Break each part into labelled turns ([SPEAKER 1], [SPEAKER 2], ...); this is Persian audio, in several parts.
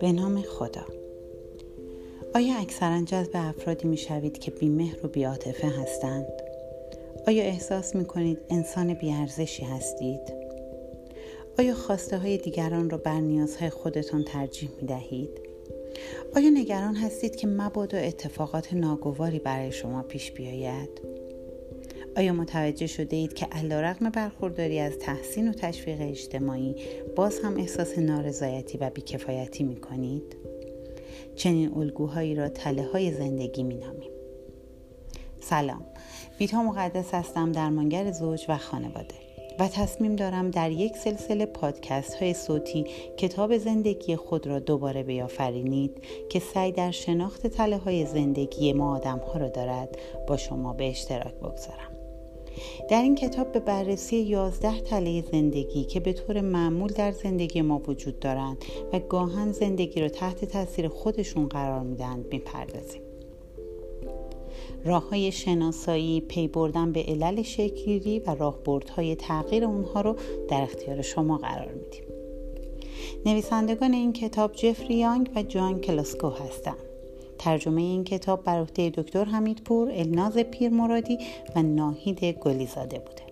[SPEAKER 1] به نام خدا آیا اکثرا جذب افرادی می شوید که بیمهر و بیاتفه هستند؟ آیا احساس می کنید انسان بیارزشی هستید؟ آیا خواسته های دیگران را بر نیازهای خودتان ترجیح می دهید؟ آیا نگران هستید که مبادا اتفاقات ناگواری برای شما پیش بیاید؟ آیا متوجه شده اید که علا رقم برخورداری از تحسین و تشویق اجتماعی باز هم احساس نارضایتی و بیکفایتی می کنید؟ چنین الگوهایی را تله های زندگی می نامیم. سلام بیتا مقدس هستم درمانگر زوج و خانواده و تصمیم دارم در یک سلسله پادکست های صوتی کتاب زندگی خود را دوباره بیافرینید که سعی در شناخت تله های زندگی ما آدم ها را دارد با شما به اشتراک بگذارم. در این کتاب به بررسی یازده تله زندگی که به طور معمول در زندگی ما وجود دارند و گاهن زندگی را تحت تاثیر خودشون قرار می‌دهند می‌پردازیم. راه های شناسایی پی بردن به علل شکلگیری و راهبردهای تغییر اونها رو در اختیار شما قرار میدیم. نویسندگان این کتاب جفری یانگ و جان کلاسکو هستند. ترجمه این کتاب بر عهده دکتر حمیدپور الناز پیرمرادی و ناهید گلیزاده بوده.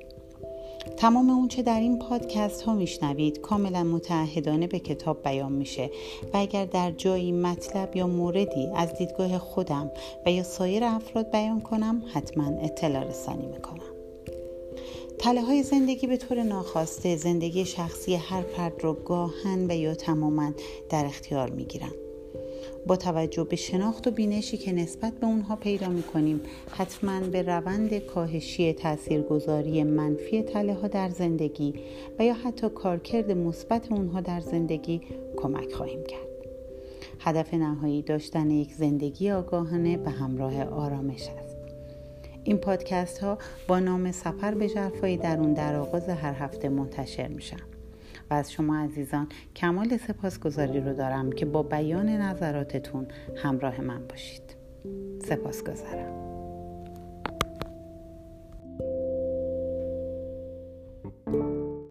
[SPEAKER 1] تمام اونچه در این پادکست ها میشنوید کاملا متعهدانه به کتاب بیان میشه و اگر در جایی مطلب یا موردی از دیدگاه خودم و یا سایر افراد بیان کنم حتما اطلاع رسانی می‌کنم. تله های زندگی به طور ناخواسته زندگی شخصی هر فرد رو گاهن و یا تماما در اختیار می‌گیرند با توجه به شناخت و بینشی که نسبت به اونها پیدا می کنیم حتما به روند کاهشی تاثیرگذاری منفی تله ها در زندگی و یا حتی کارکرد مثبت اونها در زندگی کمک خواهیم کرد. هدف نهایی داشتن یک زندگی آگاهانه به همراه آرامش است. این پادکست ها با نام سفر به جرفایی درون در آغاز هر هفته منتشر میشن. و از شما عزیزان کمال سپاسگزاری رو دارم که با بیان نظراتتون همراه من باشید. سپاسگزارم.